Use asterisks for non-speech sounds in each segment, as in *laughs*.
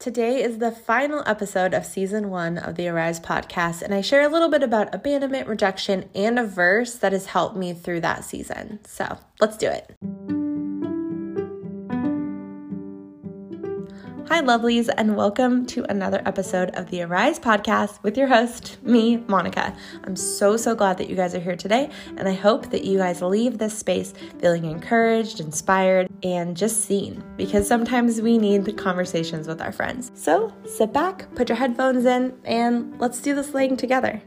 Today is the final episode of season one of the Arise podcast, and I share a little bit about abandonment, rejection, and a verse that has helped me through that season. So let's do it. Hi, lovelies, and welcome to another episode of the Arise podcast with your host, me, Monica. I'm so, so glad that you guys are here today, and I hope that you guys leave this space feeling encouraged, inspired, and just seen because sometimes we need the conversations with our friends. So sit back, put your headphones in, and let's do this laying together.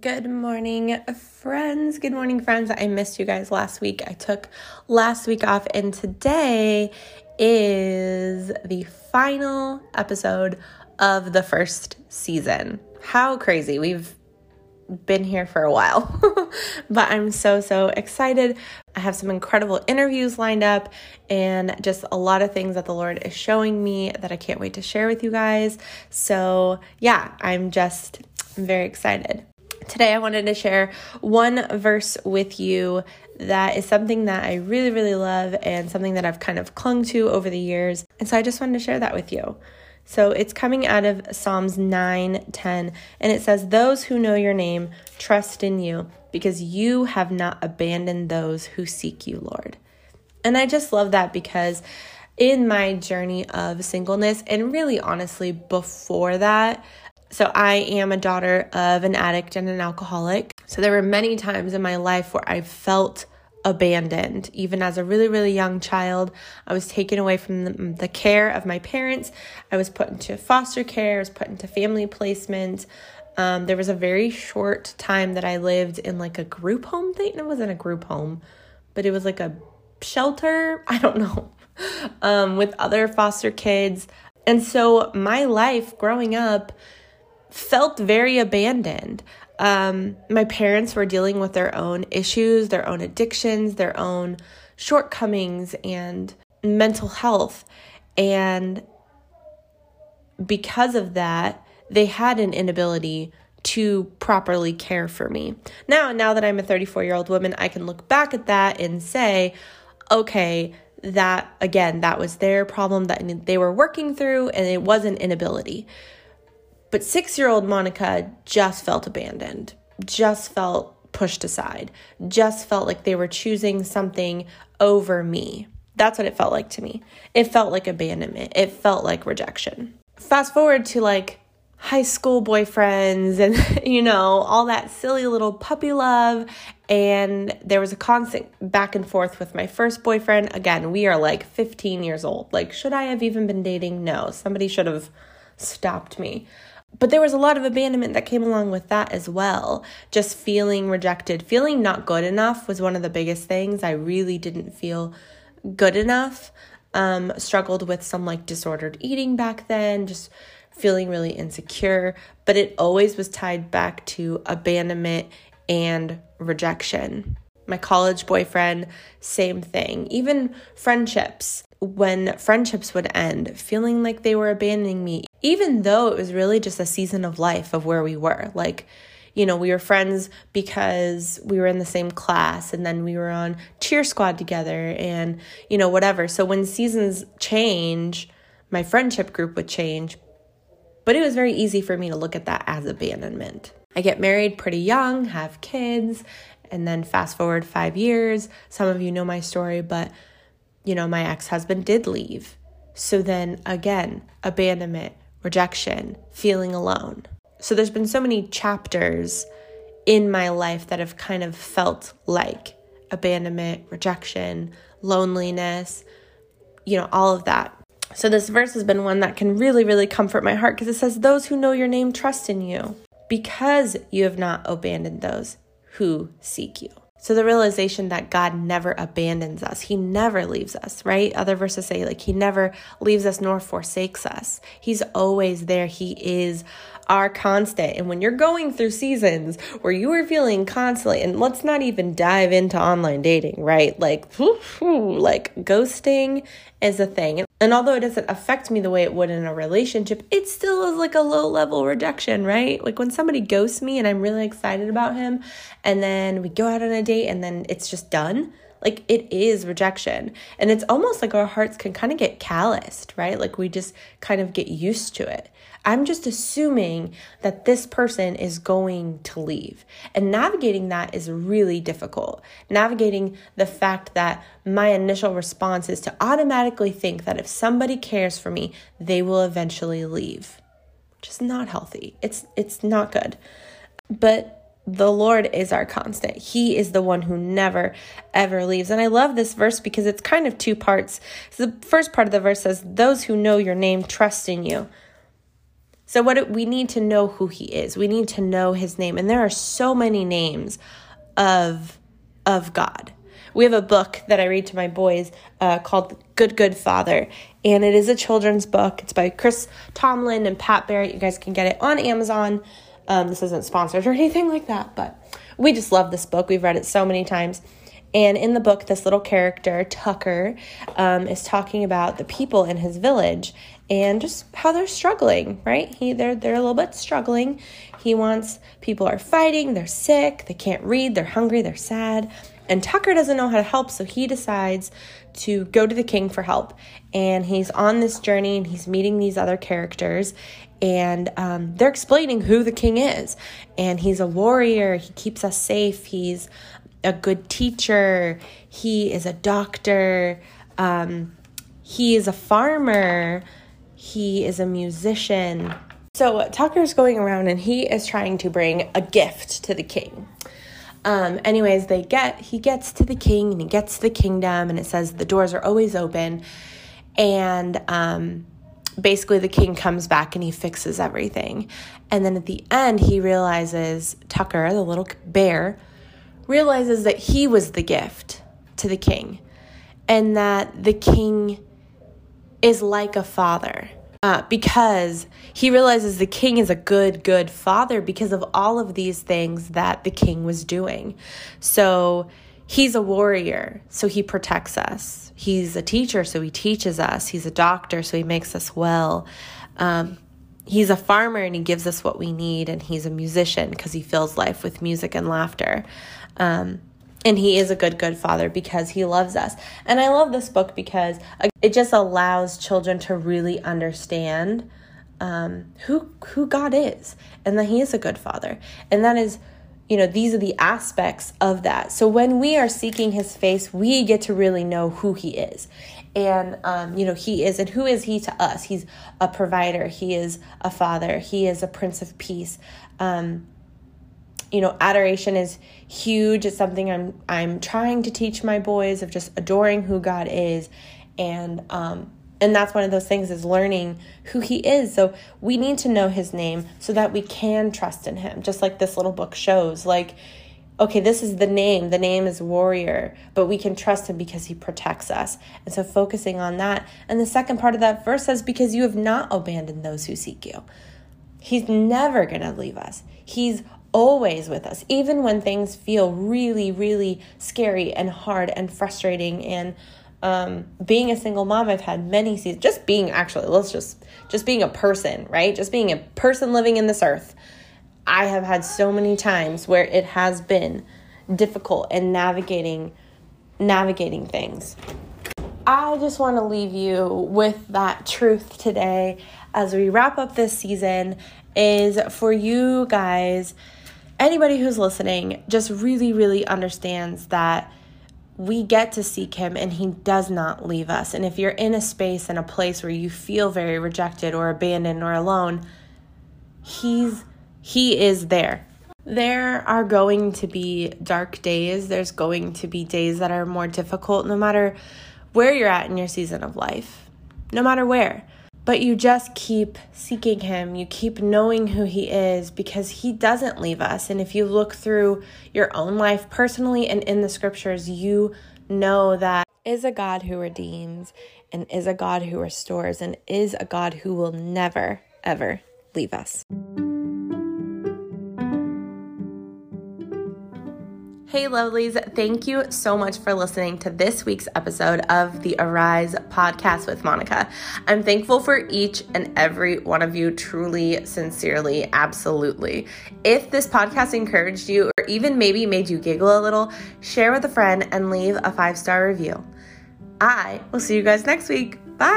Good morning, friends. Good morning, friends. I missed you guys last week. I took last week off, and today is the final episode of the first season. How crazy! We've been here for a while, *laughs* but I'm so, so excited. I have some incredible interviews lined up and just a lot of things that the Lord is showing me that I can't wait to share with you guys. So, yeah, I'm just very excited. Today, I wanted to share one verse with you that is something that I really, really love and something that I've kind of clung to over the years. And so I just wanted to share that with you. So it's coming out of Psalms 9 10, and it says, Those who know your name trust in you because you have not abandoned those who seek you, Lord. And I just love that because in my journey of singleness, and really honestly, before that, so, I am a daughter of an addict and an alcoholic. So, there were many times in my life where I felt abandoned. Even as a really, really young child, I was taken away from the, the, care of my parents. I was put into foster care, I was put into family placement. Um, there was a very short time that I lived in like a group home thing. It wasn't a group home, but it was like a shelter. *laughs* I don't know. Um, with other foster kids. And so my life growing up, felt very abandoned. Um, my parents were dealing with their own issues, their own addictions, their own shortcomings, and mental health. And because of that, they had an inability to properly care for me. Now, now that I'm a 34 year old woman, I can look back at that and say, okay, that again, that was their problem that they were working through, and it was an inability. But six year old Monica just felt abandoned, just felt pushed aside, just felt like they were choosing something over me. That's what it felt like to me. It felt like abandonment, it felt like rejection. Fast forward to like high school boyfriends and, *laughs* you know, all that silly little puppy love. And there was a constant back and forth with my first boyfriend. Again, we are like 15 years old. Like, should I have even been dating? No, somebody should have stopped me. But there was a lot of abandonment that came along with that as well. Just feeling rejected, feeling not good enough was one of the biggest things. I really didn't feel good enough. Um, struggled with some like disordered eating back then, just feeling really insecure. But it always was tied back to abandonment and rejection. My college boyfriend, same thing. Even friendships, when friendships would end, feeling like they were abandoning me, even though it was really just a season of life of where we were. Like, you know, we were friends because we were in the same class and then we were on cheer squad together and, you know, whatever. So when seasons change, my friendship group would change. But it was very easy for me to look at that as abandonment. I get married pretty young, have kids, and then fast forward five years. Some of you know my story, but, you know, my ex husband did leave. So then again, abandonment, rejection, feeling alone. So there's been so many chapters in my life that have kind of felt like abandonment, rejection, loneliness, you know, all of that. So this verse has been one that can really, really comfort my heart because it says, Those who know your name trust in you because you have not abandoned those who seek you. So the realization that God never abandons us, He never leaves us, right? Other verses say, like, He never leaves us nor forsakes us. He's always there. He is our constant. And when you're going through seasons where you are feeling constantly, and let's not even dive into online dating, right? Like, *laughs* like ghosting is a thing. And although it doesn't affect me the way it would in a relationship, it still is like a low level rejection, right? Like when somebody ghosts me and I'm really excited about him, and then we go out on a date and then it's just done. Like it is rejection. And it's almost like our hearts can kind of get calloused, right? Like we just kind of get used to it. I'm just assuming that this person is going to leave. And navigating that is really difficult. Navigating the fact that my initial response is to automatically think that if somebody cares for me, they will eventually leave. Which is not healthy. It's it's not good. But the Lord is our constant. He is the one who never, ever leaves. And I love this verse because it's kind of two parts. So the first part of the verse says, Those who know your name trust in you. So what we need to know who he is. We need to know his name. And there are so many names of of God. We have a book that I read to my boys uh, called Good Good Father, and it is a children's book. It's by Chris Tomlin and Pat Barrett. You guys can get it on Amazon. Um, this isn't sponsored or anything like that, but we just love this book. We've read it so many times. And in the book, this little character, Tucker, um, is talking about the people in his village and just how they're struggling, right? He they're they're a little bit struggling. He wants people are fighting, they're sick, they can't read, they're hungry, they're sad. And Tucker doesn't know how to help, so he decides to go to the king for help. And he's on this journey and he's meeting these other characters and um, they're explaining who the king is. And he's a warrior, he keeps us safe, he's a good teacher, he is a doctor, um, he is a farmer, he is a musician. So Tucker's going around and he is trying to bring a gift to the king. Um, anyways, they get he gets to the king and he gets to the kingdom and it says the doors are always open and um, basically the king comes back and he fixes everything. And then at the end, he realizes Tucker, the little bear, realizes that he was the gift to the king and that the king is like a father. Uh, because he realizes the king is a good, good father because of all of these things that the king was doing. So he's a warrior, so he protects us He's a teacher, so he teaches us. He's a doctor, so he makes us well. Um, he's a farmer and he gives us what we need. And he's a musician because he fills life with music and laughter. Um, and he is a good, good father because he loves us. And I love this book because it just allows children to really understand um, who who God is and that He is a good father, and that is you know, these are the aspects of that. So when we are seeking his face, we get to really know who he is. And, um, you know, he is, and who is he to us? He's a provider, he is a father, he is a prince of peace. Um, you know, adoration is huge. It's something I'm I'm trying to teach my boys of just adoring who God is, and um, and that's one of those things is learning who he is. So we need to know his name so that we can trust in him just like this little book shows. Like okay this is the name. The name is warrior but we can trust him because he protects us. And so focusing on that. And the second part of that verse says because you have not abandoned those who seek you. He's never going to leave us. He's always with us even when things feel really really scary and hard and frustrating. And um, being a single mom i've had many seasons just being actually let's just just being a person right? Just being a person living in this earth. I have had so many times where it has been difficult and navigating navigating things. I just want to leave you with that truth today as we wrap up this season is for you guys anybody who's listening just really really understands that we get to seek him and he does not leave us. And if you're in a space and a place where you feel very rejected or abandoned or alone, he's he is there. There are going to be dark days. There's going to be days that are more difficult no matter where you're at in your season of life. No matter where. But you just keep seeking Him. You keep knowing who He is because He doesn't leave us. And if you look through your own life personally and in the scriptures, you know that is a God who redeems and is a God who restores and is a God who will never, ever leave us. Hey, lovelies, thank you so much for listening to this week's episode of the Arise podcast with Monica. I'm thankful for each and every one of you, truly, sincerely, absolutely. If this podcast encouraged you or even maybe made you giggle a little, share with a friend and leave a five star review. I will see you guys next week. Bye.